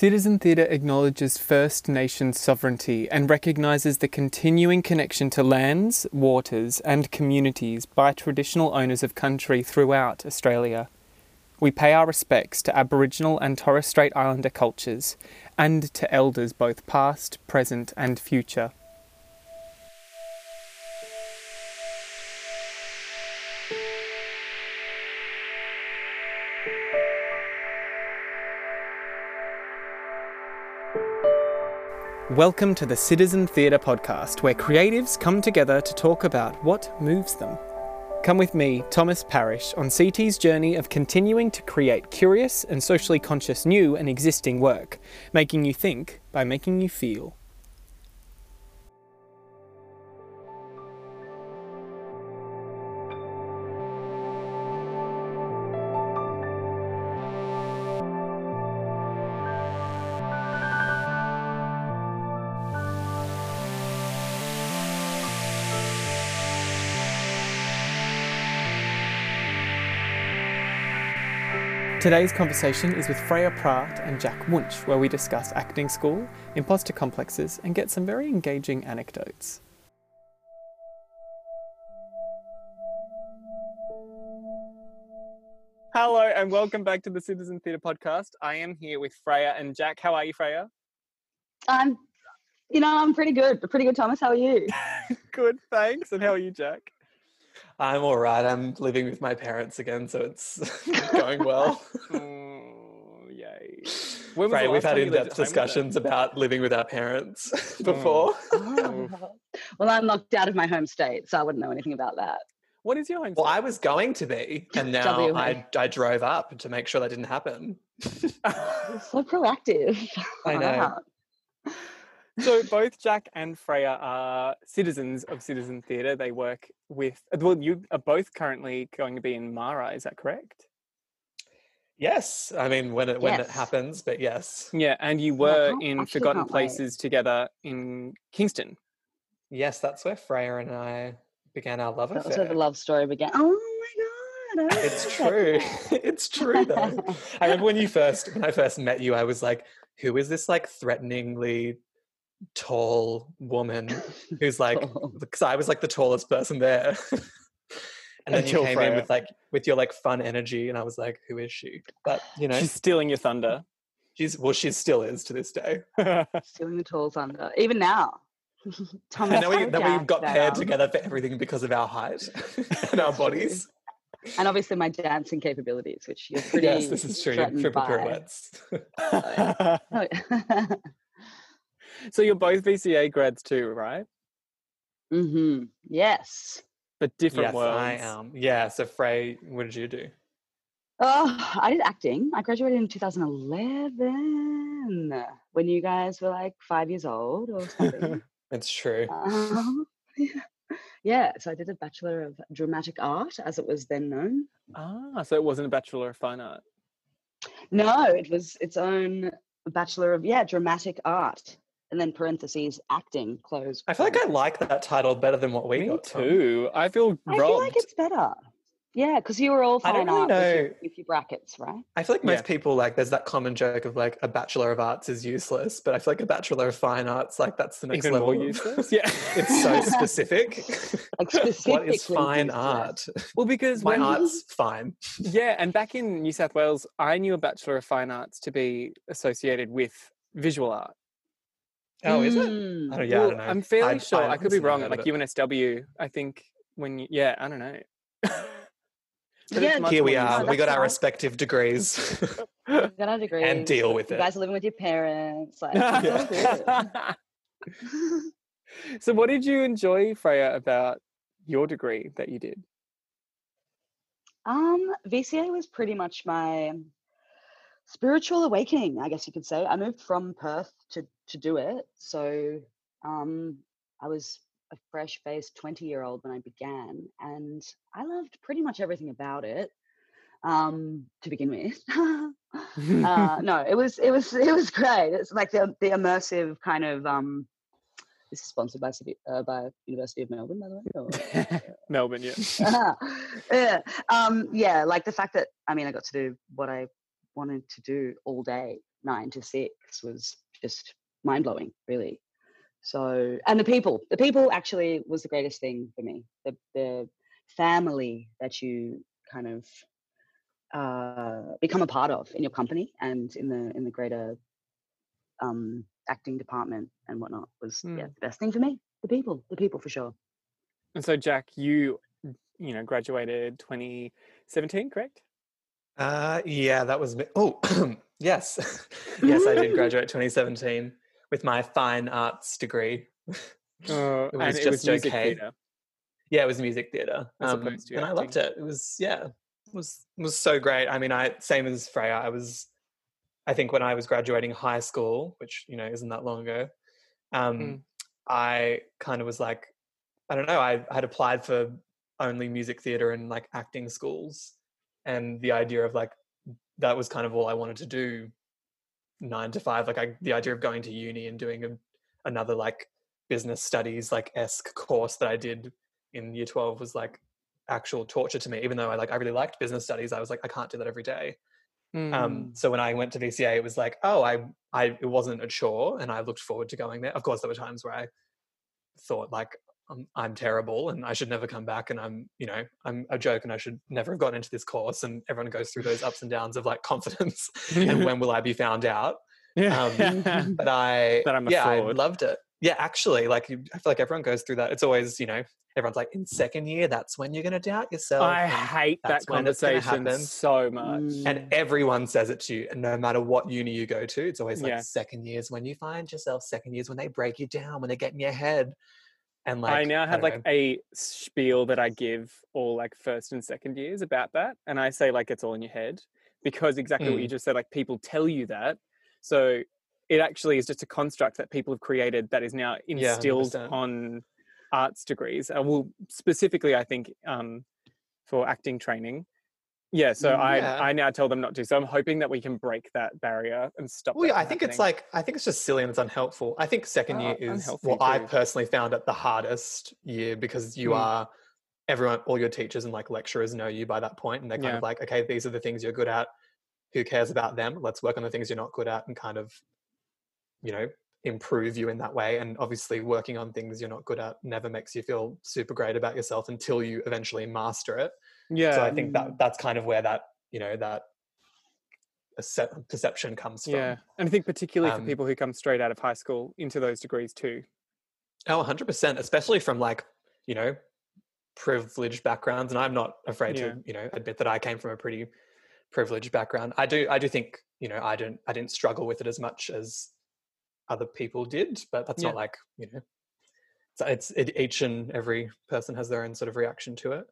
Citizen Theatre acknowledges First Nations sovereignty and recognises the continuing connection to lands, waters, and communities by traditional owners of country throughout Australia. We pay our respects to Aboriginal and Torres Strait Islander cultures and to elders both past, present, and future. Welcome to the Citizen Theatre Podcast, where creatives come together to talk about what moves them. Come with me, Thomas Parrish, on CT's journey of continuing to create curious and socially conscious new and existing work, making you think by making you feel. Today's conversation is with Freya Pragt and Jack Wunsch, where we discuss acting school, imposter complexes, and get some very engaging anecdotes. Hello, and welcome back to the Citizen Theatre Podcast. I am here with Freya and Jack. How are you, Freya? I'm, you know, I'm pretty good. Pretty good, Thomas. How are you? Good, thanks. And how are you, Jack? I'm all right. I'm living with my parents again, so it's going well. Mm, oh, yay. When was right, we've had time you lived in-depth at home with them? discussions about living with our parents mm. before. Oh. well, I'm locked out of my home state, so I wouldn't know anything about that. What is your home? Well, state? I was going to be, and now I, I drove up to make sure that didn't happen. So proactive. I know. Wow. So both Jack and Freya are citizens of Citizen Theatre. They work with. Well, you are both currently going to be in Mara. Is that correct? Yes, I mean when it when it happens, but yes, Yeah, and you were can't- in Forgotten can't wait. Places together in Kingston. yes, that's where Freya and I began our love That was where the love story began. Oh my god! It's true. it's true though. I remember when you first when I first met you, I was like, who is this like threateningly tall woman who's like because I was like the tallest person there. and then Until you came Freya. in with like with your like fun energy and I was like, who is she? But you know, She's stealing your thunder. she's well, she still is to this day. Stealing the tools under. Even now. Thomas, And then we how then we Jack got paired um, together for everything because of our height and our That's true. bodies. And obviously my dancing capabilities, which you're pretty yes, this is true. threatened Triple by. pirouettes. So you're both VCA grads too, right? hmm Yes. But different yes, worlds. I am. Yeah. So Frey, what did you do? Oh, I did acting. I graduated in 2011 when you guys were like five years old or something. It's true. um, yeah. yeah, so I did a Bachelor of Dramatic Art, as it was then known. Ah, so it wasn't a Bachelor of Fine Art. No, it was its own Bachelor of, yeah, Dramatic Art. And then parentheses, acting, close. I feel like I like that title better than what we Me got. Tom. too. I feel I feel like it's better. Yeah, because you were all I don't fine really art with, your, know. with your brackets, right? I feel like Yeah. most people like there's that common joke of like a bachelor of arts is useless, but I feel like a bachelor of fine arts like that's the next Even level. more useless. Yeah. it's so specific. Like what specifically is fine useless. art? well, because My when art's fine. Yeah, and back in New South Wales, I knew a Bachelor of Fine Arts to be associated with visual art. Oh, is it? Mm. I don't, yeah, I don't know. I'm fairly I- sure. I, could be wrong. Like. UNSW, I think when you, yeah, I don't know. Yeah, Here we are. Oh, we got that's our respective degrees. You got a degree. And deal with you it. guys are living with your parents. Like, it's all good. so, what did you enjoy, Freya, about your degree that you did? um, VCA was pretty much my spiritual awakening, I guess you could say. I moved from Perth to to do it, so um, I was a fresh-faced twenty-year-old when I began, and I loved pretty much everything about it. Um, to begin with, uh, no, it was it was it was great. It's like the the immersive kind of um. This is sponsored by City, uh, by University of Melbourne, by the way. Melbourne, yeah. yeah. Um, yeah, like the fact that I mean I got to do what I wanted to do all day nine to six was just mind blowing, really. So, and the people, the people actually was the greatest thing for me. The the family that you kind of uh, become a part of in your company and in the in the greater um, acting department and whatnot was yeah Mm. the best thing for me. The people, the people for sure. And so, Jack, you you know graduated 2017, correct? Uh, yeah, that was me. Oh, yes, yes, I did graduate 2017 with my fine arts degree. Uh, It was and it was just music okay. theatre. Yeah, it was music theatre, um, and I loved it. It was yeah, it was it was so great. I mean, I same as Freya. I was, I think when I was graduating high school, which you know isn't that long ago, um, Mm. I kind of was like, I don't know. I had applied for only music theatre and like acting schools, and the idea of like that was kind of all I wanted to do, nine to five. Like I, the idea of going to uni and doing a, another like business studies like esque course that I did in year 12 was like actual torture to me even though I like I really liked business studies I was like I can't do that every day Mm. um so when I went to VCA it was like oh I I it wasn't a chore and I looked forward to going there of course there were times where I thought like I'm, I'm terrible and I should never come back and I'm you know I'm a joke and I should never have gotten into this course and everyone goes through those ups and downs of like confidence and when will I be found out yeah. um, but I That I'm yeah I loved it. Yeah, actually, like you, I feel like everyone goes through that. It's always you know everyone's like in second year that's when you're going to doubt yourself. I hate that that's when it's gonna conversation so much. And everyone says it to you, and no matter what uni you go to, it's always like Yeah. second years when you find yourself. Second years when they break you down, when they get in your head. And like I now have don't like know. a spiel that I give all like first and second years about that, and I say like it's all in your head because exactly what you Mm. just said. Like people tell you that, so it actually is just a construct that people have created that is now instilled 100%. on arts degrees. Uh, well, specifically, I think um, for acting training. Yeah, so Mm, I. I now tell them not to. So I'm hoping that we can break that barrier and stop. Well, yeah, I think it's like I think it's just silly and it's unhelpful. I think second Oh, year is what I personally found it the hardest year because you Mm. are everyone, all your teachers and like lecturers know you by that point, and they're kind Yeah. of like, okay, these are the things you're good at. Who cares about them? Let's work on the things you're not good at and kind of, you know, improve you in that way. And obviously, working on things you're not good at never makes you feel super great about yourself until you eventually master it yeah. so i think Mm. that that's kind of where that you know that perception comes from Yeah, and I think particularly for Um, people who come straight out of high school into those degrees too. oh 100% especially from like you know privileged backgrounds and i'm not afraid Yeah. to you know admit that i came from a pretty privileged background i do i do think you know i didn't i didn't struggle with it as much as other people did but that's Yeah. not like you know it's it, each and every person has their own sort of reaction to it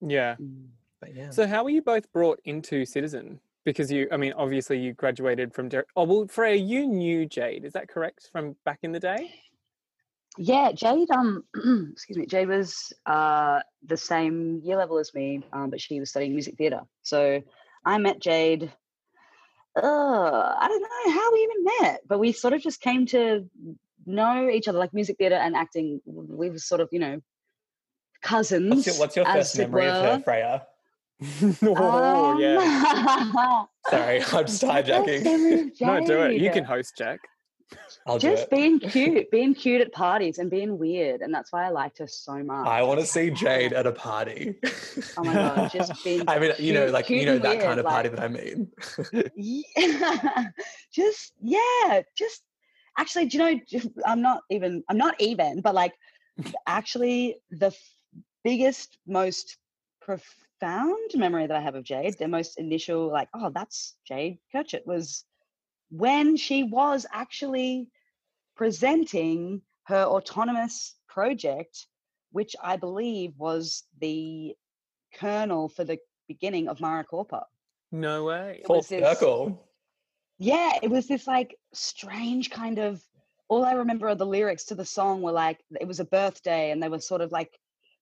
Yeah. Mm. but yeah So how were you both brought into Citizen? Because you, I mean, obviously you graduated from. Der- oh well, Freya, you knew Jade. Is that correct from back in the day? Yeah, Jade. Um, excuse me. Jade was uh the same year level as me, um, but she was studying music theatre. So I met Jade. Uh, I don't know how we even met, but we sort of just came to know each other, like music theatre and acting. We were sort of, you know, cousins. what's your, what's your as first it memory of her freya oh yeah. Um, sorry i'm just my hijacking No, do it. You can host, Jack. i'll do just it being cute, being cute at parties and being weird, and that's why I liked her so much. I want to see Jade "Oh, at a party. Oh my God, just being I mean, you know, like you know and that kind of party like- that I mean. Yeah, just yeah, just actually, do you know? I'm not even. I'm not even, but like, actually, the f- biggest, most profound memory that I have of Jade, the most initial, like, oh, that's Jade Kirchett, was when she was actually presenting her autonomous project, which I believe was the kernel for the beginning of Mara Corpa. No way. Full circle. Yeah, it was this like strange kind of. All I remember are the lyrics to the song were like it was a birthday, and they were sort of like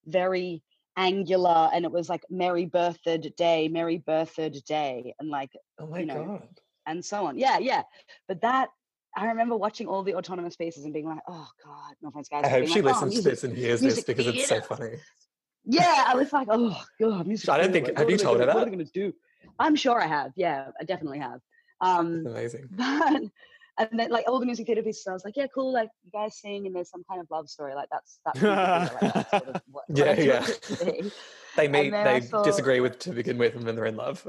very angular, and it was like "Merry Birthday Day, Merry Birthday Day," and like Oh my you know, god. and so on. Yeah, yeah. But that I remember watching all the autonomous pieces and being like, "Oh God, no offense, guys." I hope she like, "Oh, listens to this and hears this music because it's so funny. Yeah, I was like, "Oh God, music." I don't think- like, have you told her gonna- What are they going to do? I'm sure I have. Yeah, I definitely have. Um, Amazing. but and then like all the music theater pieces, I was like, yeah, cool. Like you guys sing, and there's some kind of love story. Like that's that's like, that's sort of what, what Yeah, I yeah. it to be. They meet, they saw- disagree with to begin with, and then they're in love.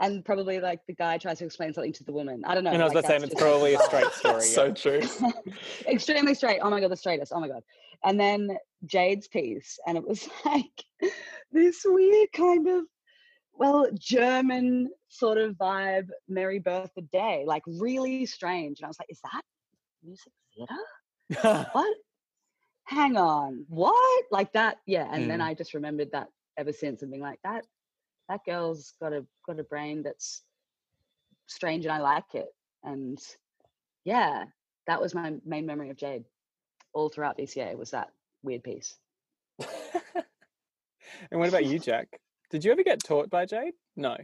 and probably like the guy tries to explain something to the woman. I don't know. And I was like, about to it's probably a straight story. so true. extremely straight. Oh my god, the straightest. Oh my god. And then Jade's piece, and it was like this weird kind of well German sort of vibe, Merry Bertha Day, like really strange. And I was like, is that music theater? What? Hang on, what? Like that? Yeah. And then Mm. I just remembered that ever since, and being like that. That girl's got a got a brain that's strange, and I like it. And yeah, that was my main memory of Jade all throughout VCA was that weird piece. and what about you, Jack? Did you ever get taught by Jade? No.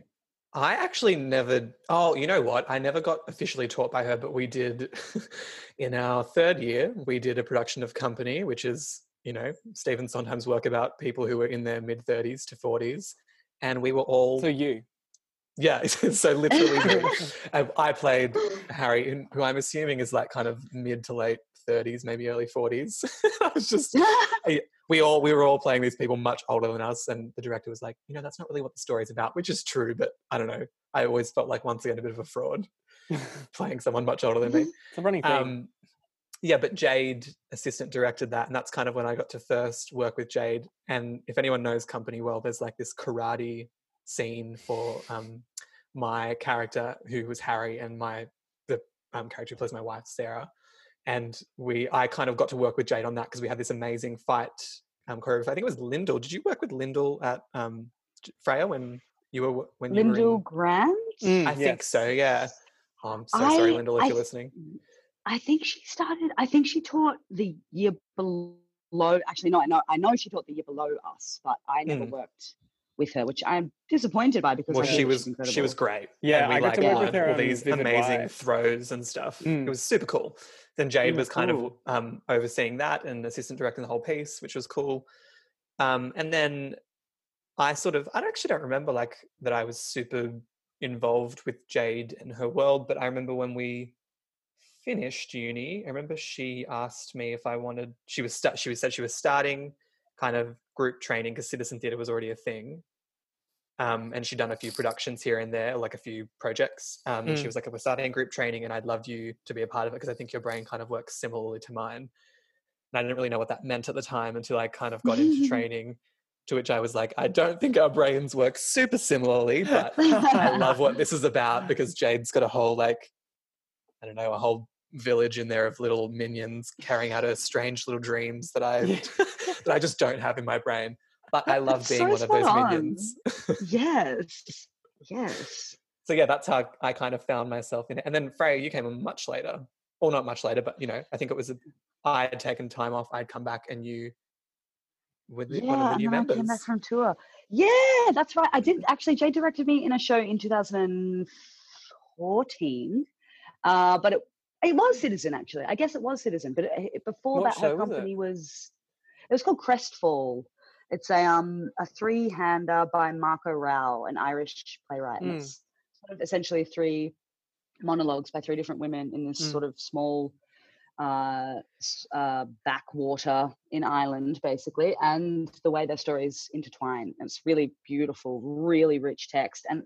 I actually never. Oh, you know what? I never got officially taught by her, but we did in our third year. We did a production of Company, which is you know Stephen Sondheim's work about people who were in their mid thirties to forties, and we were all So you. yeah. so literally. I, I played Harry, who- I'm assuming is like kind of mid to late thirties, maybe early forties. I was just we all we were all playing these people much older than us and the director was like you know that's not really what the story's about which is true but i don't know. I always felt like once again a bit of a fraud playing someone much older than me. It's a running theme. um, yeah but jade assistant directed that and that's kind of when i got to first work with jade and if anyone knows company well there's like this karate scene for um, my character who was harry and my the um, character who plays my wife sarah and we i kind of got to work with jade on that because we had this amazing fight um choreographer i think it was lyndall did you work with lyndall at um freya when you were when you were Lyndall in, Grant? Mm, i think so yeah oh, i'm so sorry I- lyndall if I you're listening I think she started. I think she taught the year below. Actually, no, I know. I know she taught the year below us, but I never Mm. worked with her, which I'm disappointed by because well I she was she was great Yeah, and we I got like to work with her all these amazing White. throws and stuff Mm. it was super cool then jade Yeah, was kind cool. of um overseeing that and assistant directing the whole piece which was cool um and then i sort of i actually don't remember like that i was super involved with jade and her world but i remember when we finished uni i remember she asked me if i wanted she was sta- she was said she was starting kind of group training because citizen theatre was already a thing um, and she'd done a few productions here and there, like a few projects. Um, and she Mm. was like, "We're starting group training, and I'd love you to be a part of it because I think your brain kind of works similarly to mine." And I didn't really know what that meant at the time until I kind of got into training. To which I was like, "I don't think our brains work super similarly, but I love what this is about because Jade's got a whole like, I don't know, a whole village in there of little minions carrying out her strange little dreams that I that I just don't have in my brain." But I love being so one of those on. minions. yes, yes. so yeah, that's how I kind of found myself in it. And then Freya, you came much later, or not much later, but you know, I think it was a, I had taken time off. I'd come back, and you were the, Yeah, one of the and new I members. came back from tour. Yeah, that's right. I did actually. Jay directed me in a show in 2014, uh, but it it was Citizen actually. I guess it was Citizen, but it, it- before What that, her was it? company was it was called Crestfall. It's a um a three hander by Mark O'Rowe, an Irish playwright. And Mm. it's sort of essentially three monologues by three different women in this Mm. sort of small uh, uh, backwater in Ireland, basically, and the way their stories intertwine. It's really beautiful, really rich text. And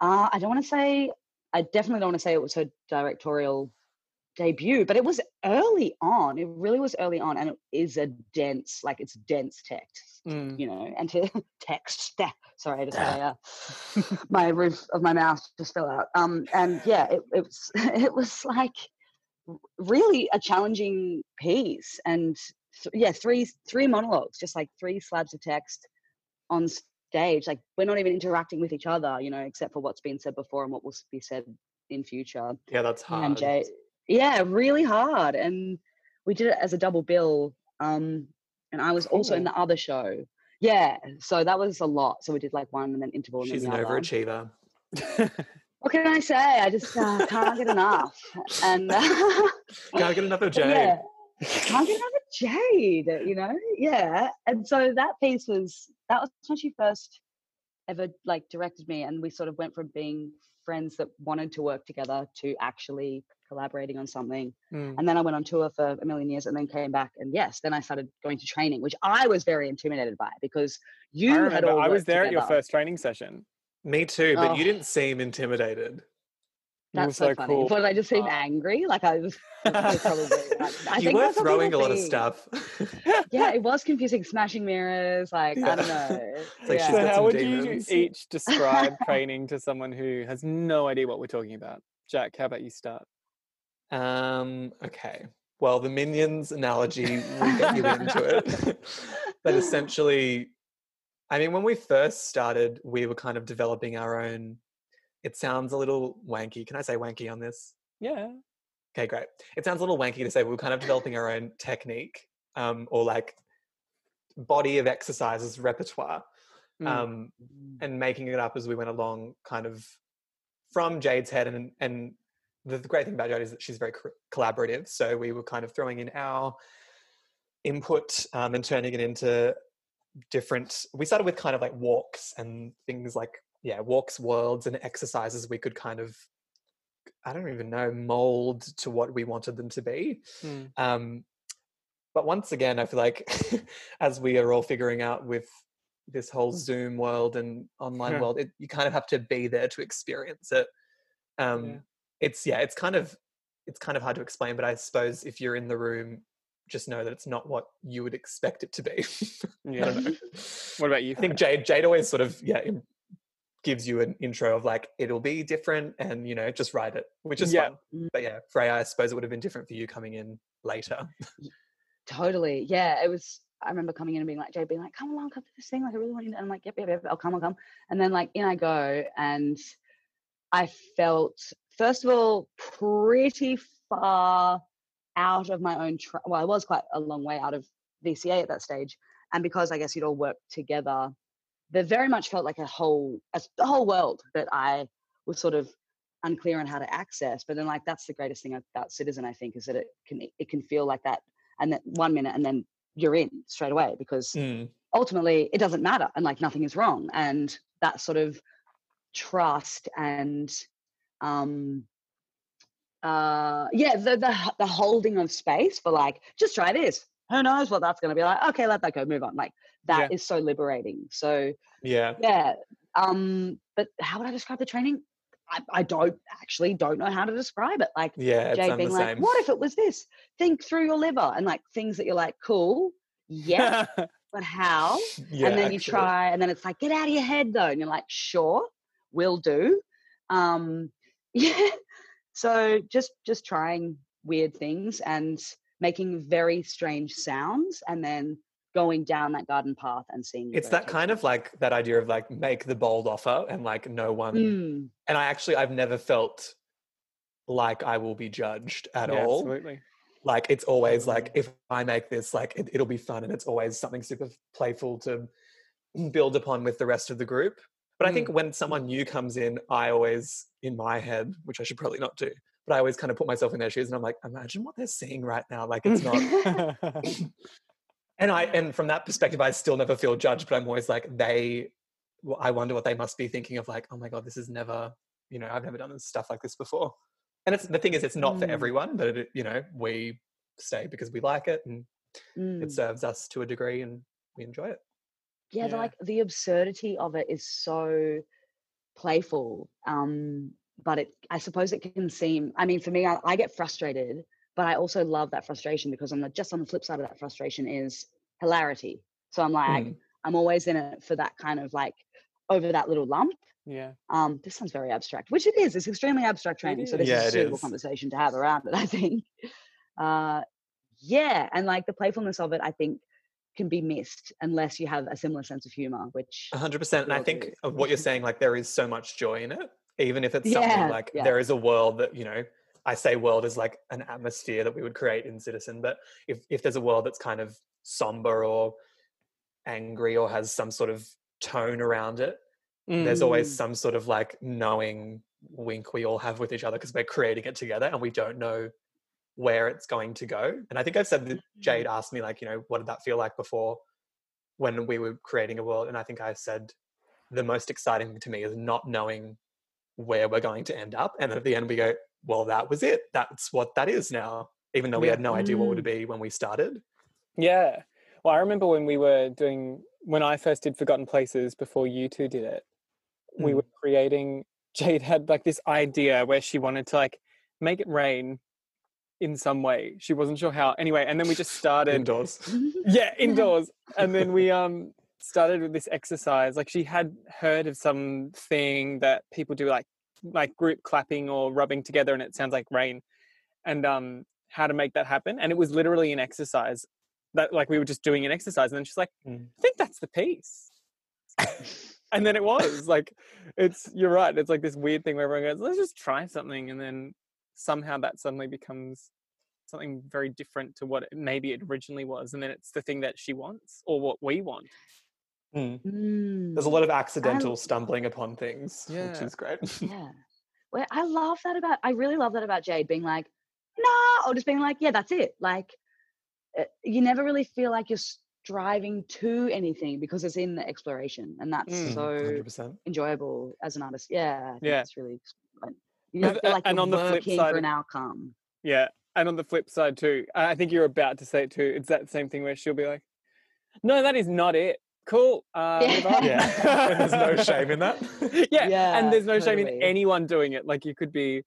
uh, I don't want to say, I definitely don't want to say it was her directorial debut, but it was early on. It really was early on, and it is a dense, like it's dense text, Mm. you know. And to text, that, sorry, just had a, uh, my roof of my mouth just fell out. Um, and yeah, it, it was it was like really a challenging piece, and th- yeah, three three monologues, just like three slabs of text on stage. Like we're not even interacting with each other, you know, except for what's been said before and what will be said in future. yeah, that's hard. And Jay, yeah, really hard. And we did it as a double bill. Um, and I was also in the other show. Yeah, so that was a lot. So we did like one and then interval. And She's an then the overachiever. What can I say? I just uh, can't get enough. And uh, Can't get enough of Jade. yeah, can't get enough of Jade. You know, yeah. And so that piece was that was when she first ever like directed me, and we sort of went from being friends that wanted to work together to actually collaborating on something. Mm. And then I went on tour for a million years and then came back. And yes, then I started going to training, which I was very intimidated by because you I had remember all I was worked there at your first training session. Me too, but you Oh. didn't seem intimidated. You were That's so, so funny. cool. But I just seemed Oh. angry. Like I was probably. like, I you think were throwing a people lot of stuff. Yeah, it was confusing. Smashing mirrors. Like I don't know. It's like yeah. she's so got how would demons. you each describe training to someone who has no idea what we're talking about? Jack, how about you start? Um, okay. Well, the minions analogy will get you into it. but essentially, I mean, when we first started, we were kind of developing our own. It sounds a little wanky. Can I say wanky on this? Yeah. Okay, great. It sounds a little wanky to say we were kind of developing our own technique um, or like body of exercises repertoire Mm. um, and making it up as we went along, kind of from Jade's head. And and the, the great thing about Jade is that she's very co- collaborative. So we were kind of throwing in our input um, and turning it into different. We started with kind of like walks and things like yeah, walks, worlds, and exercises we could kind of I don't even know mold to what we wanted them to be. Mm. Um, but once again, I feel like as we are all figuring out with this whole Zoom world and online Yeah. world, it, you kind of have to be there to experience it. Um, Yeah. It's yeah, it's kind of it's kind of hard to explain, but I suppose if you're in the room, just know that it's not what you would expect it to be. I Yeah. don't know. What about you? I think Jade Jade always sort of yeah gives you an intro of like it'll be different and you know just write it, which is Yeah. fun. Mm. But yeah, Freya, I suppose it would have been different for you coming in later. Totally. Yeah. It was, I remember coming in and being like, Jay being like, come along, come to this thing. Like, I really want you to. And I'm like, yep, yep, yep, I'll come, I'll come. And then, like, in I go. And I felt, first of all, pretty far out of my own, tra- well, I was quite a long way out of VCA at that stage. And because I guess you'd all worked together, there very much felt like a whole, a, whole world that I was sort of unclear on how to access. But then, like, that's the greatest thing about Citizen, I think, is that it can, it can feel like that and that one minute and then you're in straight away because Mm. ultimately it doesn't matter and like nothing is wrong and that sort of trust and um uh yeah the the, the holding of space for like just try this who knows what that's going to be like okay let that go move on like that is Yeah. so liberating so Yeah. yeah um but how would i describe the training I, I don't actually don't know how to describe it like Yeah, Jay being like, same. what if it was this? Think through your liver and like things that you're like, cool, yeah, but how? yeah, and then you try, and then it's like, get out of your head though. And you're like, sure, will do. Um, yeah. So just just trying weird things and making very strange sounds and then going down that garden path and seeing It's that kind of like that idea of like make the bold offer and like no one Mm, and I actually I've never felt like I will be judged at Yeah, all. Absolutely. Like it's always like if I make this like it, it'll be fun and it's always something super playful to build upon with the rest of the group. But I think Mm. when someone new comes in, I always in my head, which I should probably not do, but I always kind of put myself in their shoes and I'm like, imagine what they're seeing right now. Like it's not and I and from that perspective, I still never feel judged, but I'm always like they. well, I wonder what they must be thinking of, like, oh my god, this is never, you know, I've never done this stuff like this before. And it's the thing is, it's not for Mm. everyone, but it, you know, we stay because we like it and mm. it serves us to a degree, and we enjoy it. yeah, the, Yeah. like the absurdity of it is so playful um but it i suppose it can seem i mean for me i, I get frustrated but i also love that frustration because on the just on the flip side of that frustration is hilarity so i'm like Mm. i'm always in it for that kind of like over that little lump yeah. um this sounds very abstract which it is it's extremely abstract training so this Yeah, is a suitable is. conversation to have around it i think uh yeah and like the playfulness of it i think can be missed unless you have a similar sense of humor which A hundred percent. And I think do. of what you're saying, like there is so much joy in it, even if it's Yeah, something like yeah. there is a world that you know. I say world is like an atmosphere that we would create in Citizen, but if if there's a world that's kind of somber or angry or has some sort of tone around it, there's always Mm. some sort of like knowing wink we all have with each other because we're creating it together and we don't know where it's going to go. And I think I've said that Mm. Jade asked me like, you know, what did that feel like before when we were creating a world? And I think I said the most exciting thing to me is not knowing where we're going to end up. And at the end, we go, well, that was it. That's what that is now, even though we Yeah. had no idea what would Mm. it be when we started. Yeah. Well, I remember when we were doing when I first did Forgotten Places before you two did it. We Mm. were creating. Jade had like this idea where she wanted to like make it rain in some way. She wasn't sure how. Anyway, and then we just started. Indoors. yeah, indoors, and then we um started with this exercise. Like she had heard of something that people do, like like group clapping or rubbing together, and it sounds like rain, and um how to make that happen. And it was literally an exercise that like we were just doing an exercise, and then she's like, Mm. I think that's the piece. and then it was like it's you're right it's like this weird thing where everyone goes let's just try something and then somehow that suddenly becomes something very different to what it, maybe it originally was and then it's the thing that she wants or what we want Mm. Mm, There's a lot of accidental stumbling upon things, which is great. yeah. Well, I love that about. I really love that about Jade being like, nah, or just being like, yeah, that's it. Like, uh, you never really feel like you're striving to anything because it's in the exploration, and that's Mm. so 100%. enjoyable as an artist. Yeah, Yeah. it's really. You don't feel like and you're on the flip side for an outcome. yeah and on the flip side too i I think you're about to say it too it's that same thing where she'll be like no that is not it cool uh move on." Yeah. There's no shame in that. yeah, Yeah, and there's no shame in anyone doing it. Like you could be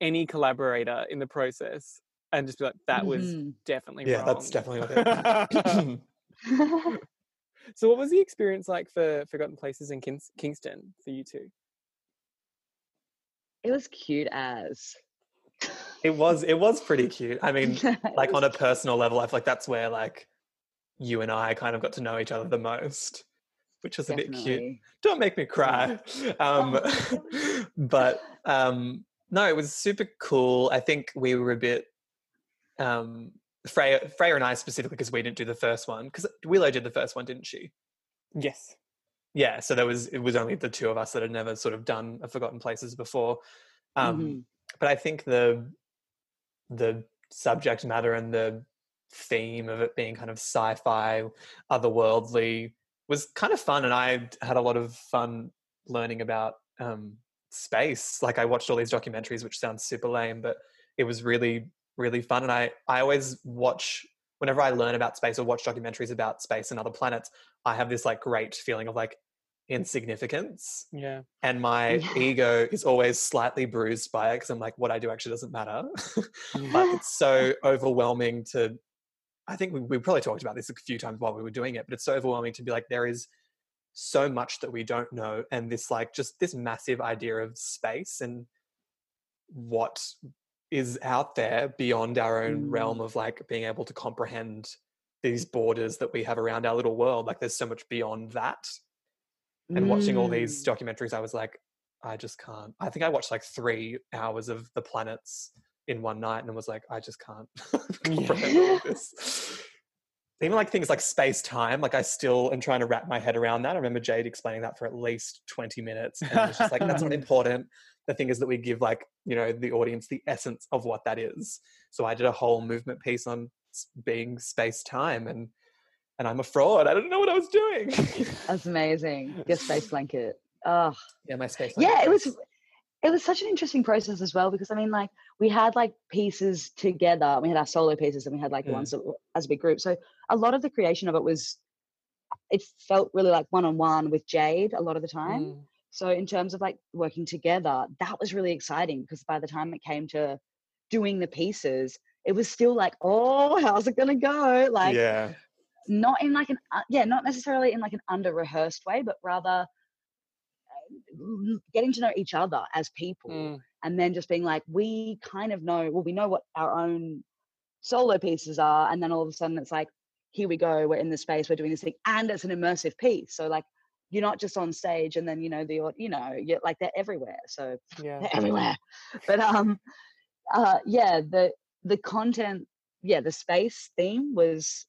any collaborator in the process and just be like, that was Mhm. definitely Yeah, wrong. that's definitely not it. so, what was the experience like for Forgotten Places in Kings- Kingston for you two? it was cute as. it was it was pretty cute. I mean, like on a personal level, I feel like that's where like you and I kind of got to know each other the most, which was a bit cute. Don't make me cry. Um, but um, no, it was super cool. I think we were a bit um, Freya, Freya and I specifically because we didn't do the first one because Willow did the first one, didn't she? Yes. Yeah, so there was it was only the two of us that had never sort of done a Forgotten Places before. Um, Mhm. But I think the the subject matter and the theme of it being kind of sci-fi, otherworldly was kind of fun, and I had a lot of fun learning about um, space. Like I watched all these documentaries, which sounds super lame, but it was really really fun. And I I always watch whenever I learn about space or watch documentaries about space and other planets. I have this like great feeling of like insignificance Yeah. and my Yeah. ego is always slightly bruised by it because I'm like, what I do actually doesn't matter. but it's so overwhelming to. I think we, we probably talked about this a few times while we were doing it, but it's so overwhelming to be like, there is so much that we don't know, and this like just this massive idea of space and what is out there beyond our own realm Mm. of like being able to comprehend these borders that we have around our little world. Like, there's so much beyond that and watching all these Mm. documentaries, I was like, I just can't. I think I watched like three hours of the planets in one night and was like, I just can't comprehend all of this. Even like things like space time, like I still am trying to wrap my head around that. I remember Jade explaining that for at least 20 minutes. And I was just like, that's not important. The thing is that we give like, you know, the audience the essence of what that is. So I did a whole movement piece on being space time and and I'm a fraud. I didn't know what I was doing. That's amazing. Your space blanket. Oh, Yeah, my space. blanket. yeah, it was- it was such an interesting process as well because I mean, like we had like pieces together. We had our solo pieces and we had like the Mm. ones that were, as a big group. So a lot of the creation of it was it felt really like one on one with Jade a lot of the time. Mm. So in terms of like working together, that was really exciting because by the time it came to doing the pieces, it was still like, oh, how's it gonna go? Like yeah, not in like an uh, yeah not necessarily in like an under rehearsed way but rather getting to know each other as people Mm. and then just being like we kind of know well we know what our own solo pieces are and then all of a sudden it's like here we go we're in the space we're doing this thing and it's an immersive piece so like you're not just on stage and then you know the you know you're like they're everywhere so Yeah. they're everywhere but um uh yeah the the content yeah the space theme was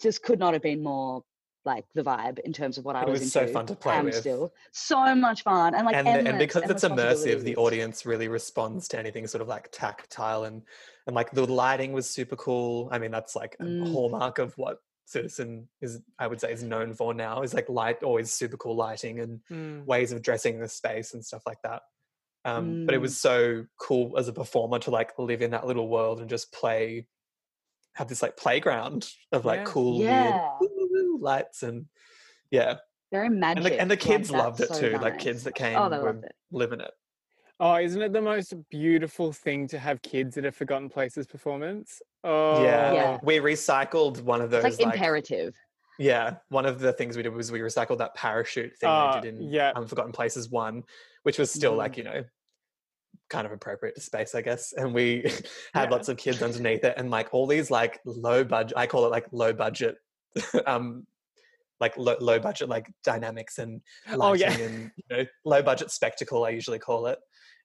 just could not have been more like the vibe in terms of what I It was, was so fun to play am with. still so much fun and like and the- and because it's immersive, the audience really responds to anything sort of like tactile and and like the lighting was super cool. I mean, that's like a Mm. hallmark of what Citizen is. I would say is known for now is like light, always super cool lighting and Mm. ways of dressing the space and stuff like that. Um, But it Mm. was so cool as a performer to like live in that little world and just play, have this like playground of like Yeah. cool Yeah. weird lights and yeah, Very and magic. the, and the kids that's loved it so too. Like kids that came Oh, were loved it. living it. Oh, isn't it the most beautiful thing to have kids at a Forgotten Places performance? Oh, Yeah. Yeah. We recycled one of those It's like like imperative. Yeah, one of the things we did was we recycled that parachute thing they did in yeah. Unforgotten Places one, which was still Mhm. like you know kind of appropriate to space, I guess. And we had Yeah. lots of kids underneath it, and like all these like low budget, I call it like low budget, um, like low, low budget like dynamics and lighting Oh, yeah. and you know low budget spectacle. I usually call it.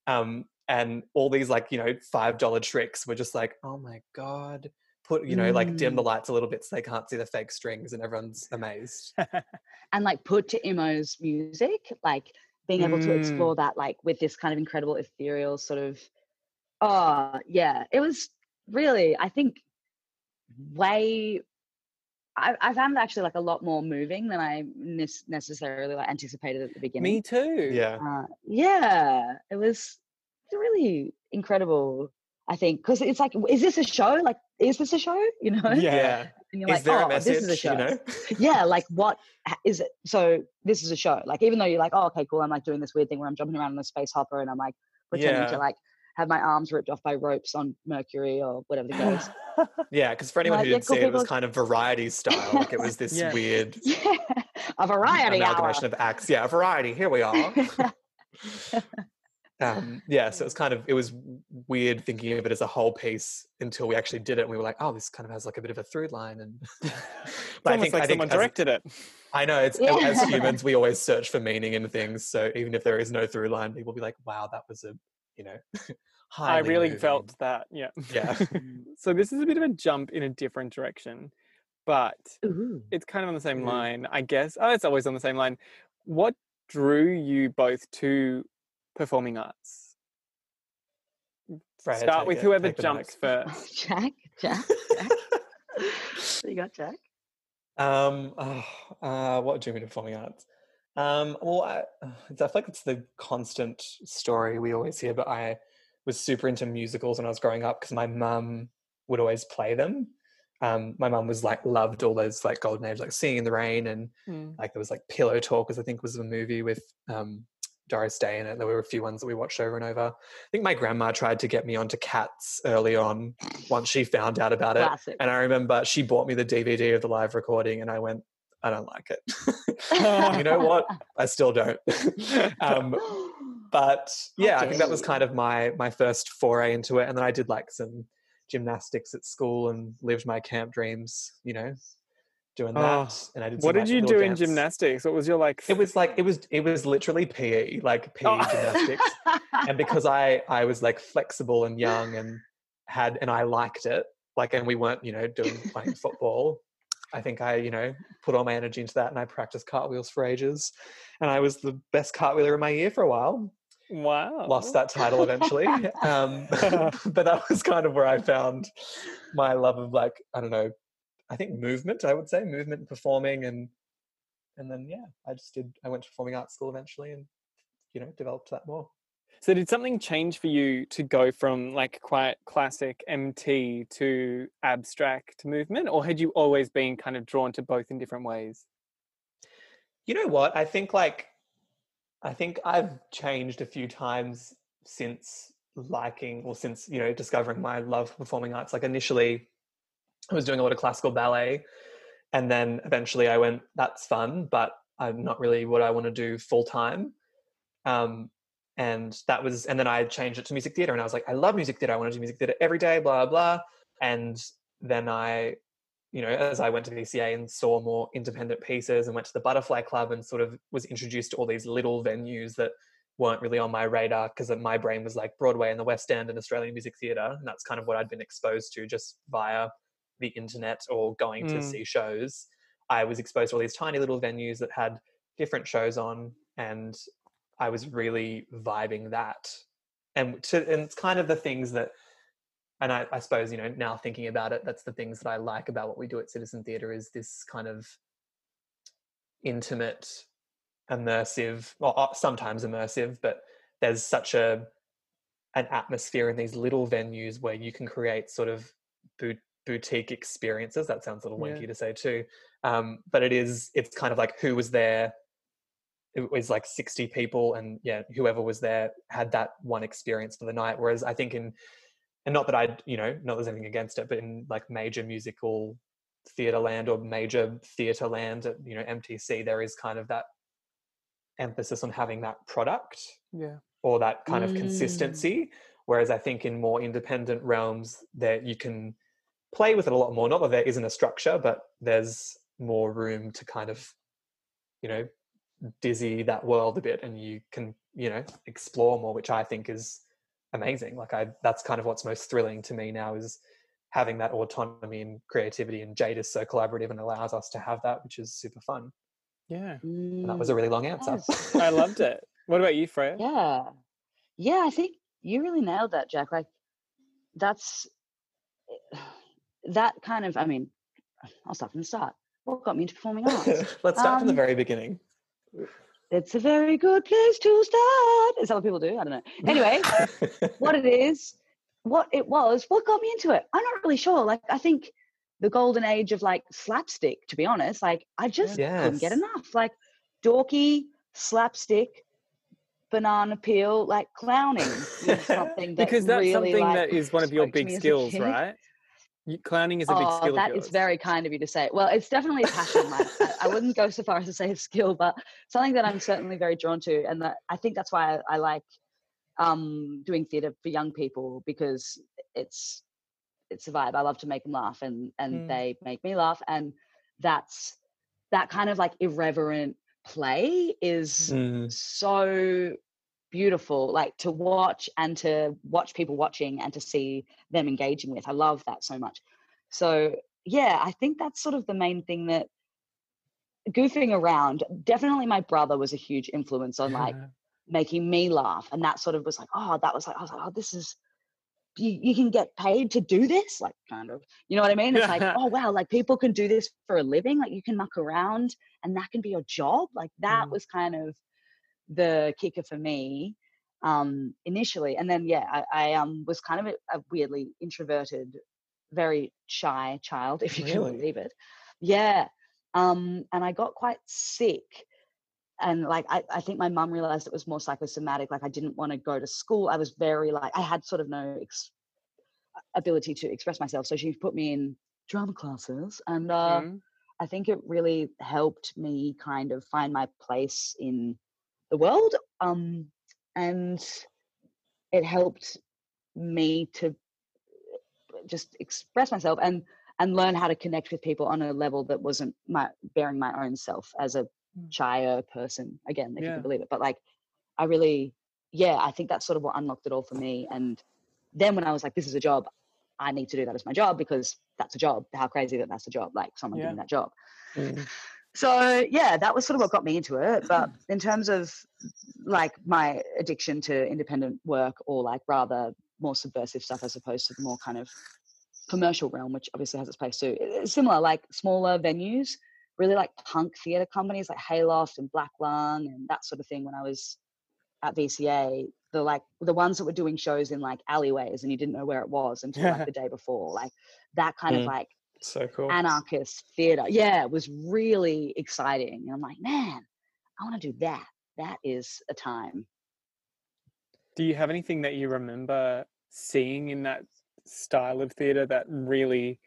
Um, and all these like you know five dollar tricks were just like, oh my god, put you know like dim the Mm. lights a little bit so they can't see the fake strings and everyone's amazed and like put to Eno's music, like being able to Mm. explore that like with this kind of incredible ethereal sort of oh yeah, it was really I think way I, I found it actually like a lot more moving than I nes- necessarily like anticipated at the beginning. Me too. yeah Uh, yeah, it was really incredible. I think because it's like, is this a show? Like, is this a show? You know? Yeah. yeah And you're is like, there oh, a message this is a show. you know yeah, like what is it? So this is a show. Like even though you're like, oh, okay, cool. I'm like doing this weird thing where I'm jumping around on a space hopper and I'm like pretending Yeah. to like have my arms ripped off by ropes on Mercury or whatever the case. yeah because for anyone Like, who didn't cool see it, it was kind of variety style like it was this Yeah. weird yeah, a variety hour. amalgamation of acts yeah a variety here we are um yeah so it was kind of it was weird thinking of it as a whole piece until we actually did it and we were like oh this kind of has like a bit of a through line and It's but almost like someone as- directed it. I know it's Yeah. as humans we always search for meaning in things. So even if there is no through line, people will be like, "Wow, that was a you know." I really moving." felt that. Yeah. Yeah. so this is a bit of a jump in a different direction, but Ooh. it's kind of on the same Mhm. line, I guess. Oh, it's always on the same line. What drew you both to performing arts? Freya, Start with it, whoever take jumps first. Jack, Jack, Jack. you got Jack. Um, oh, uh, what drew me to performing arts? Um, well, I, I feel like it's the constant story we always hear, but I was super into musicals when I was growing up because my mum would always play them. Um, my mum was like loved all those like golden age, like Singing in the Rain, and Mm. like there was like Pillow Talkers, I think was a movie with um, Doris Day in it. There were a few ones that we watched over and over. I think my grandma tried to get me onto Cats early on once she found out about it. Classic. And I remember she bought me the DVD of the live recording, and I went, I don't like it. you know what? I still don't. um, but yeah, I think that was kind of my my first foray into it, and then I did like some gymnastics at school and lived my camp dreams. You know, doing Oh, that. And I did. What did you do in gymnastics? What was your like? It was like it was it was literally PE, like PE Oh. gymnastics and because I I was like flexible and young and had and I liked it like and we weren't you know doing playing football I think I you know put all my energy into that and I practiced cartwheels for ages and I was the best cartwheeler in my year for a while. Wow. lost that title eventually um, but that was kind of where I found my love of like I don't know I think movement I would say movement and performing and and then yeah I just did I went to performing arts school eventually and you know developed that more So did something change for you to go from like quite classic MT to abstract movement, or had you always been kind of drawn to both in different ways? You know what? I think like I think I've changed a few times since liking or since, you know, discovering my love for performing arts. Like initially I was doing a lot of classical ballet and then eventually I went, that's fun, but I'm not really what I want to do full time. Um and that was and then I changed it to music theater and I was like, I love music theater. I want to do music theater every day, blah blah. And then I you know, as I went to VCA and saw more independent pieces and went to the Butterfly Club and sort of was introduced to all these little venues that weren't really on my radar because my brain was like Broadway and the West End and Australian Music Theatre. And that's kind of what I'd been exposed to just via the internet or going to Mm. see shows. I was exposed to all these tiny little venues that had different shows on and I was really vibing that. And to and it's kind of the things that and I, I suppose you know now thinking about it that's the things that i like about what we do at citizen theatre is this kind of intimate immersive well uh, sometimes immersive but there's such a an atmosphere in these little venues where you can create sort of boot, boutique experiences. That sounds a little wanky Yeah. to say too, um, but it is. It's kind of like who was there. It was like sixty people, and yeah, whoever was there had that one experience for the night. Whereas I think in, and not that I, you know, not there's anything against it, but in like major musical theatre land or major theatre land at you know MTC, there is kind of that emphasis on having that product Yeah. or that kind of Mm. consistency. Whereas I think in more independent realms that you can play with it a lot more. Not that there isn't a structure, but there's more room to kind of, you know, dizzy that world a bit and you can, you know, explore more, which I think is amazing. Like I that's kind of what's most thrilling to me now is having that autonomy and creativity and Jade is so collaborative and allows us to have that, which is super fun. Yeah. And that was a really long answer. Yes. I loved it. What about you, Freya? Yeah. Yeah, I think you really nailed that, Jack. Like that's that kind of I mean, I'll start from the start. What got me into performing arts? Let's start from the Um, very beginning. It's a very good place to start. Is that what people do? I don't know. Anyway, what it is, what it was, what got me into it? I'm not really sure. Like I think the golden age of like slapstick, to be honest. Like I just couldn't get enough. Like dorky, slapstick, banana peel, like clowning is something that because that's really, something like, that is one of your big skills, right? Clowning is a big Oh, skill that is very kind of you to say. Well, it's definitely a passion of mine. I wouldn't go so far as to say a skill, but something that I'm certainly very drawn to, and that I think that's why I, I like um, doing theatre for young people because it's it's a vibe. I love to make them laugh, and and Mm. they make me laugh, and that's that kind of like irreverent play is Mm, so beautiful like to watch and to watch people watching and to see them engaging with. I love that so much. So yeah i think that's sort of the main thing that goofing around definitely my brother was a huge influence on like making me laugh and that sort of was like oh that was like i was like oh this is you, you can get paid to do this? Like kind of. You know what i mean? It's like oh wow like people can do this for a living like you can muck around and that can be your job? Like that Mm. was kind of the kicker for me um initially and then yeah i, I um was kind of a, a weirdly introverted very shy child if you Really? can believe it yeah um and i got quite sick and like I, I think my mum realized it was more psychosomatic like i didn't want to go to school i was very like i had sort of no ex- ability to express myself so she put me in drama classes and uh Mm. I think it really helped me kind of find my place in the world. Um, and it helped me to just express myself and and learn how to connect with people on a level that wasn't my bearing my own self as a Mm. shyer person again if you Yeah. can believe it but like i really yeah i think that's sort of what unlocked it all for me and then when i was like this is a job i need to do that as my job because that's a job how crazy that that's a job like someone Yeah. doing that job mm. So yeah that was sort of what got me into it but in terms of like my addiction to independent work or like rather more subversive stuff as opposed to the more kind of commercial realm which obviously has its place too it's similar like smaller venues really like punk theater companies like hayloft and black lung and that sort of thing when i was at vca the like the ones that were doing shows in like alleyways and you didn't know where it was until like the day before like that kind of Mm. like So cool. anarchist theater. Yeah, it was really exciting. And I'm like, man, I want to do that. That is a time. Do you have anything that you remember seeing in that style of theatre that really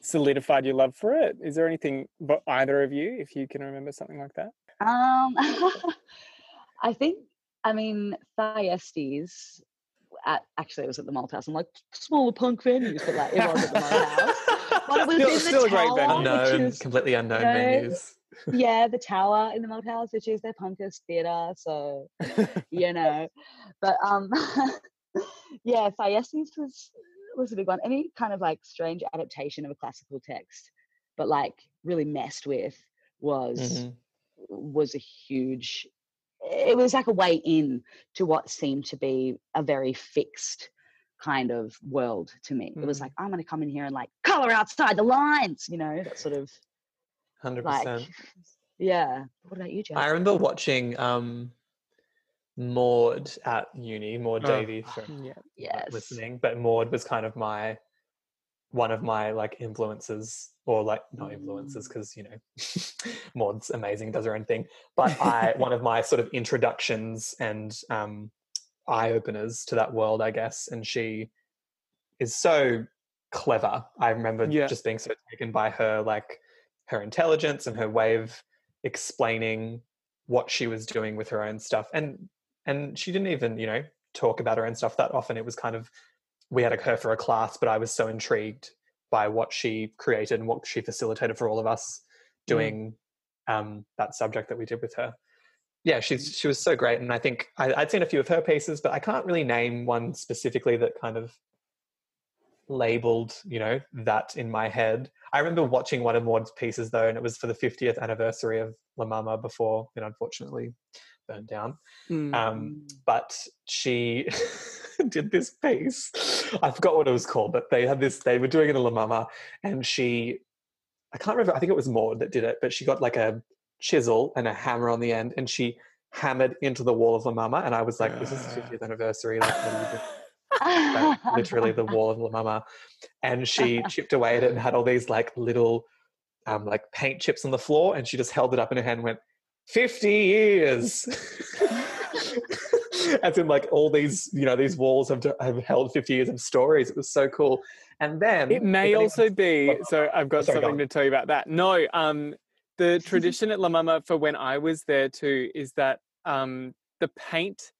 solidified your love for it? Is there anything, but either of you, if you can remember something like that? Um, I think, I mean, Thyestes, at, actually, it was at the Malthouse. I'm like, smaller punk venues, but like, it was at the Malthouse. But it was Still- in the still a great tower, venue. unknown, is- completely unknown you know, venues. yeah, the tower in the Malthouse, which is their punkest theater. So, you know, but um, yeah, Thyestes was was a big one. Any kind of like strange adaptation of a classical text, but like really messed with was Mhm. was a huge. It was like a way in to what seemed to be a very fixed kind of world to me. It was Mm. like I'm going to come in here and like color outside the lines, you know, that sort of 100%. like yeah. What about you, Jack? I remember watching um Maude at uni, Maude Oh, Davey for Yeah. Yes. listening, but Maude was kind of my one of my like influences or like not influences Mm. because you know Maude's amazing, does her own thing. But I one of my sort of introductions and um, eye openers to that world, I guess. And she is so clever. I remember Yeah. just being so taken by her like her intelligence and her way of explaining what she was doing with her own stuff. And and she didn't even, you know, talk about her own stuff that often. It was kind of we had her for a class, but I was so intrigued by what she created and what she facilitated for all of us doing um, that subject that we did with her. Yeah, she's she was so great, and I think I, I'd seen a few of her pieces, but I can't really name one specifically that kind of labeled, you know, that in my head. I remember watching one of Maude's pieces though, and it was for the 50th anniversary of La Mama before it unfortunately burned down Mm. um, but she did this piece. I forgot what it was called, but they had this. They were doing it in La Mama, and she, I can't remember. I think it was Maude that did it, but she got like a chisel and a hammer on the end, and she hammered into the wall of La Mama. And I was like, "This is the 50th anniversary." Like, what are you doing? Like, literally the wall of La Mama, and she chipped away at it and had all these like little, um, like paint chips on the floor, and she just held it up in her hand and went, 50 years. As in, like all these, you know, these walls have, have held 50 years of stories. It was so cool. And then It may also be. Oh, So I've got sorry, something on. to tell you about that. No, um, the tradition at La Mama for when I was there too is that um, the paint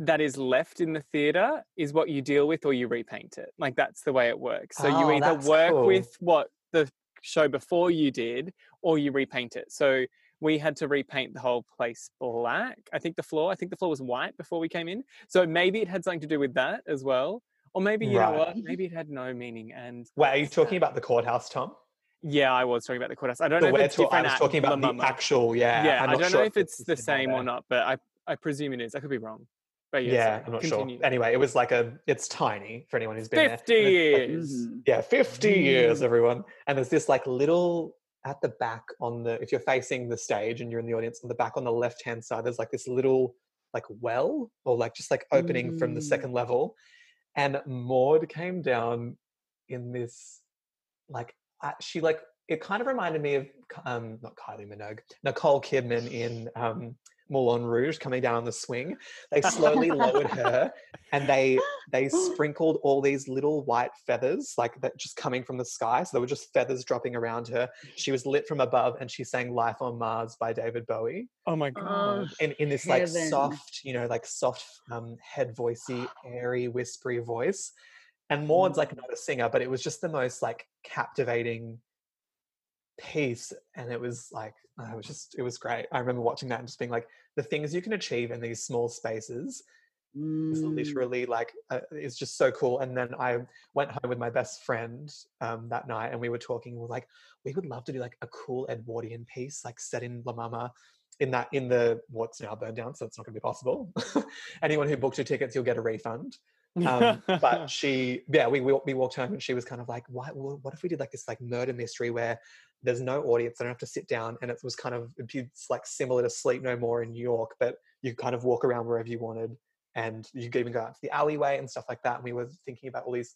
that is left in the theatre is what you deal with or you repaint it. Like that's the way it works. So you Oh, either work cool. with what the show before you did or you repaint it. So we had to repaint the whole place black. I think the floor, I think the floor was white before we came in. So maybe it had something to do with that as well. Or maybe, you Right. know what? Maybe it had no meaning. And Wait, are you talking about the courthouse, Tom? Yeah, I was talking about the courthouse. I don't The know if it's ta- I was talking about the actual, yeah. Yeah, I'm I don't sure know if it's the same or not, but I I presume it is. I could be wrong. But yeah, Yeah, I'm not continue. sure. Anyway, it was like a, it's tiny for anyone who's been there. Fifty it's like- years. Mhm. Yeah, 50 years, Mm. everyone. And there's this like little at the back on the, if you're facing the stage and you're in the audience, on the back on the left hand side, there's like this little like well or like just like opening from the Mm. second level. And Maude came down in this like, uh, she like, it kind of reminded me of, um, not Kylie Minogue, Nicole Kidman in um, Moulin Rouge coming down on the swing. They slowly lowered her and they they sprinkled all these little white feathers like that just coming from the sky so there were just feathers dropping around her she was lit from above and she sang life on mars by david bowie Oh my Oh, god. in, in this like Heaven. soft you know like soft um, head voicey airy whispery voice and maude's like not a singer but it was just the most like captivating piece and it was like it was just it was great. I remember watching that and just being like the things you can achieve in these small spaces is Mm. literally like uh, it's just so cool. And then i went home with my best friend um, that night and we were talking we were like we would love to do like a cool edwardian piece like set in la mama in that in the what's now burned down so it's not going to be possible. Anyone who booked your tickets you'll get a refund. Um, but she yeah we, we we walked home and she was kind of like why what if we did like this like murder mystery where there's no audience I don't have to sit down and it was kind of it's like similar to sleep no more in new york but you kind of walk around wherever you wanted and you could even go out to the alleyway and stuff like that and we were thinking about all these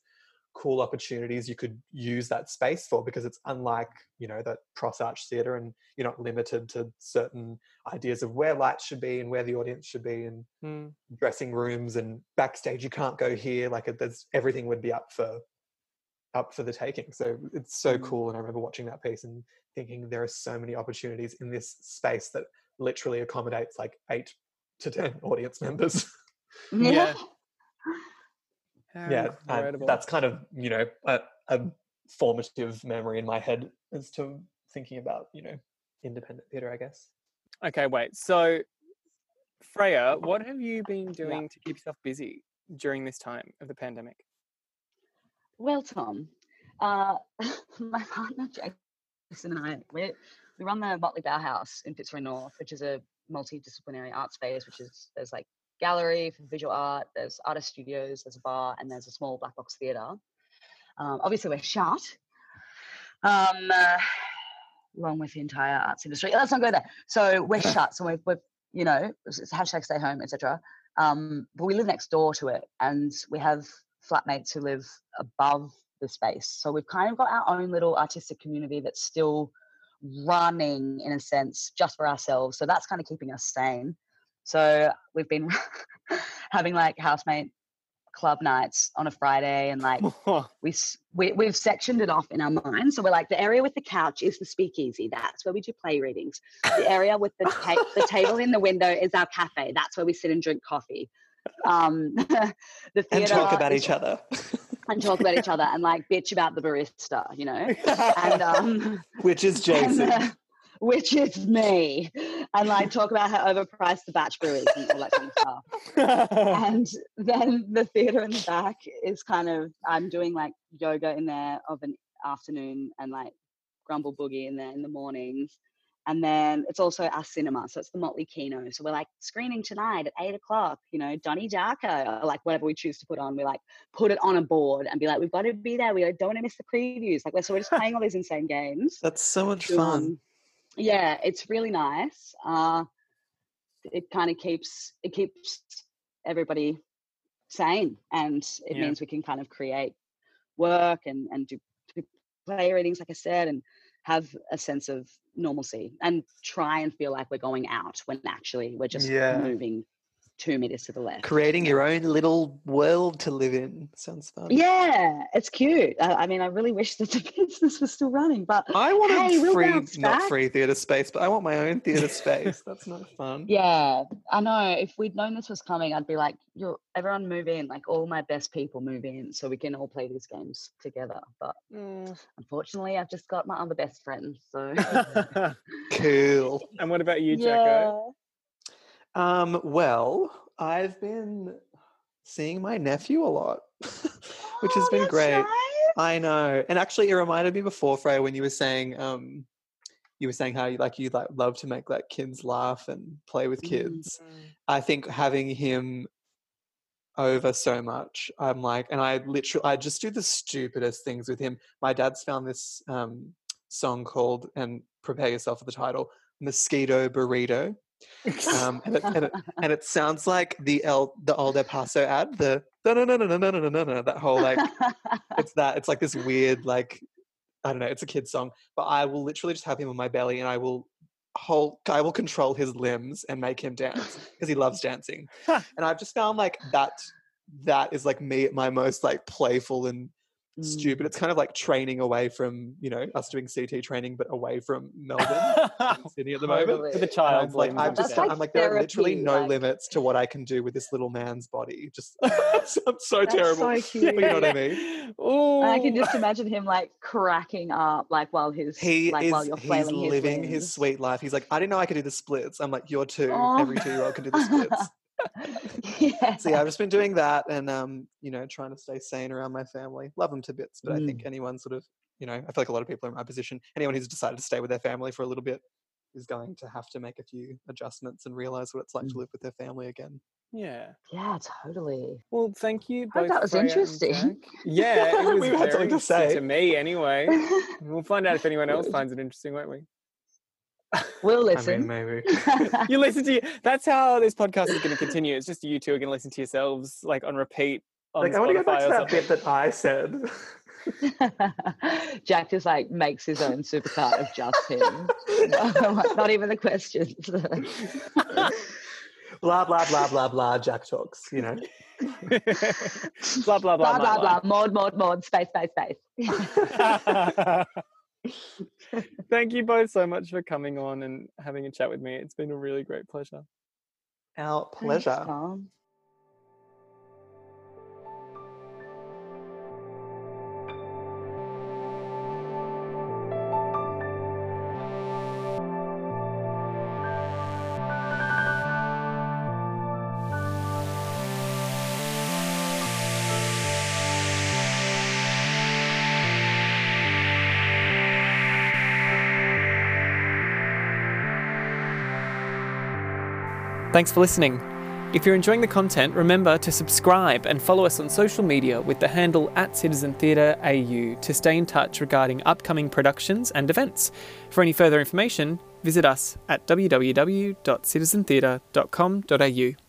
cool opportunities you could use that space for because it's unlike you know that cross arch theatre and you're not limited to certain ideas of where lights should be and where the audience should be and Mm. dressing rooms and backstage you can't go here like it, there's everything would be up for up for the taking so it's so Mm. cool and i remember watching that piece and thinking there are so many opportunities in this space that literally accommodates like eight to ten audience members Yeah. yeah and that's kind of you know a, a formative memory in my head as to thinking about you know independent theatre i guess Okay, wait. So, Freya, what have you been doing to keep yourself busy during this time of the pandemic? Well, Tom, uh, my partner Jason and I, we we run the Motley Bauhaus in Fitzroy North, which is a multidisciplinary art space. Which is there's like gallery for visual art, there's artist studios, there's a bar, and there's a small black box theatre. Um, obviously, we're shut. Um, uh, along with the entire arts industry. Let's not go there. So we're shut. So we've, we've you know, it's hashtag stay home, etc. Um, but we live next door to it, and we have flatmates who live above the space. So we've kind of got our own little artistic community that's still running in a sense just for ourselves. So that's kind of keeping us sane. So we've been having like housemate club nights on a Friday and like we, we we've sectioned it off in our mind so we're like the area with the couch is the speakeasy that's where we do play readings the area with the ta- the table in the window is our cafe that's where we sit and drink coffee um the theater and talk about each other and talk about each other and like bitch about the barista you know and um which is jason and, uh, which is me, and like talk about how overpriced the batch brew is and all that kind of stuff. and then the theater in the back is kind of I'm doing like yoga in there of an afternoon and like grumble boogie in there in the mornings. And then it's also our cinema. So it's the Motley Kino. So we're like screening tonight at eight o'clock, you know, Donnie Darko, or like whatever we choose to put on. We like put it on a board and be like, we've got to be there. We don't want to miss the previews. Like, so we're just playing all these insane games. That's so much fun yeah, it's really nice. Uh, it kind of keeps it keeps everybody sane, and it yeah. means we can kind of create work and and do play readings, like I said, and have a sense of normalcy and try and feel like we're going out when actually we're just yeah. moving two meters to the left. Creating your own little world to live in sounds fun. Yeah, it's cute. I, I mean, I really wish that the business was still running, but I want hey, a free, not free theatre space, but I want my own theatre space. That's not fun. Yeah, I know. If we'd known this was coming, I'd be like, "You, everyone move in. Like all my best people move in, so we can all play these games together." But mm. unfortunately, I've just got my other best friends. So cool. And what about you, Jacko? Um, well, I've been seeing my nephew a lot, which has oh, been great. Nice. I know. And actually it reminded me before, Freya, when you were saying um you were saying how you like you like love to make like kids laugh and play with kids. Mm-hmm. I think having him over so much. I'm like, and I literally, I just do the stupidest things with him. My dad's found this um, song called, and prepare yourself for the title, Mosquito Burrito um, and, it, and, it, and, it, sounds like the El the old El Paso ad, the no no no no no no no no no that whole like it's that it's like this weird like I don't know it's a kid's song, but I will literally just have him on my belly and I will whole I will control his limbs and make him dance because he loves dancing, and I've just found like that that is like me at my most like playful and stupid. Mm. It's kind of like training away from, you know, us doing CT training, but away from Melbourne, Sydney at the moment. For the child. Like, I'm just, like I'm like, there are literally no like... limits to what I can do with this little man's body. Just, I'm so That's terrible. So you know what I mean? Ooh. I can just imagine him like cracking up, like while his, he like is, while you're he's living his, his, sweet life. He's like, I didn't know I could do the splits. I'm like, you're two. Oh. Every two year old can do the splits yeah. So yeah, I've just been doing that and um, you know, trying to stay sane around my family. Love them to bits, but mm. I think mm. anyone sort of, you know, I feel like a lot of people in my position. Anyone who's decided to stay with their family for a little bit is going to have to make a few adjustments and realize what it's like mm. to live with their family again. Yeah. Yeah, totally. Well, thank you both. that was Freya interesting. Yeah, it was we had something to say to me anyway. we'll find out if anyone else finds it interesting, won't we? We'll listen. I mean, maybe. you listen to you. That's how this podcast is going to continue. It's just you two are going to listen to yourselves like on repeat. On like, Spotify I want to go back to that bit that I said. Jack just like makes his own supercut of just him. Not even the questions. blah blah blah blah blah. Jack talks. You know. blah blah blah blah blah blah. Mod mod mod. Space space space. Thank you both so much for coming on and having a chat with me. It's been a really great pleasure. Our pleasure. Thanks, Thanks for listening. If you're enjoying the content, remember to subscribe and follow us on social media with the handle at Citizen Theatre AU to stay in touch regarding upcoming productions and events. For any further information, visit us at www.citizentheatre.com.au.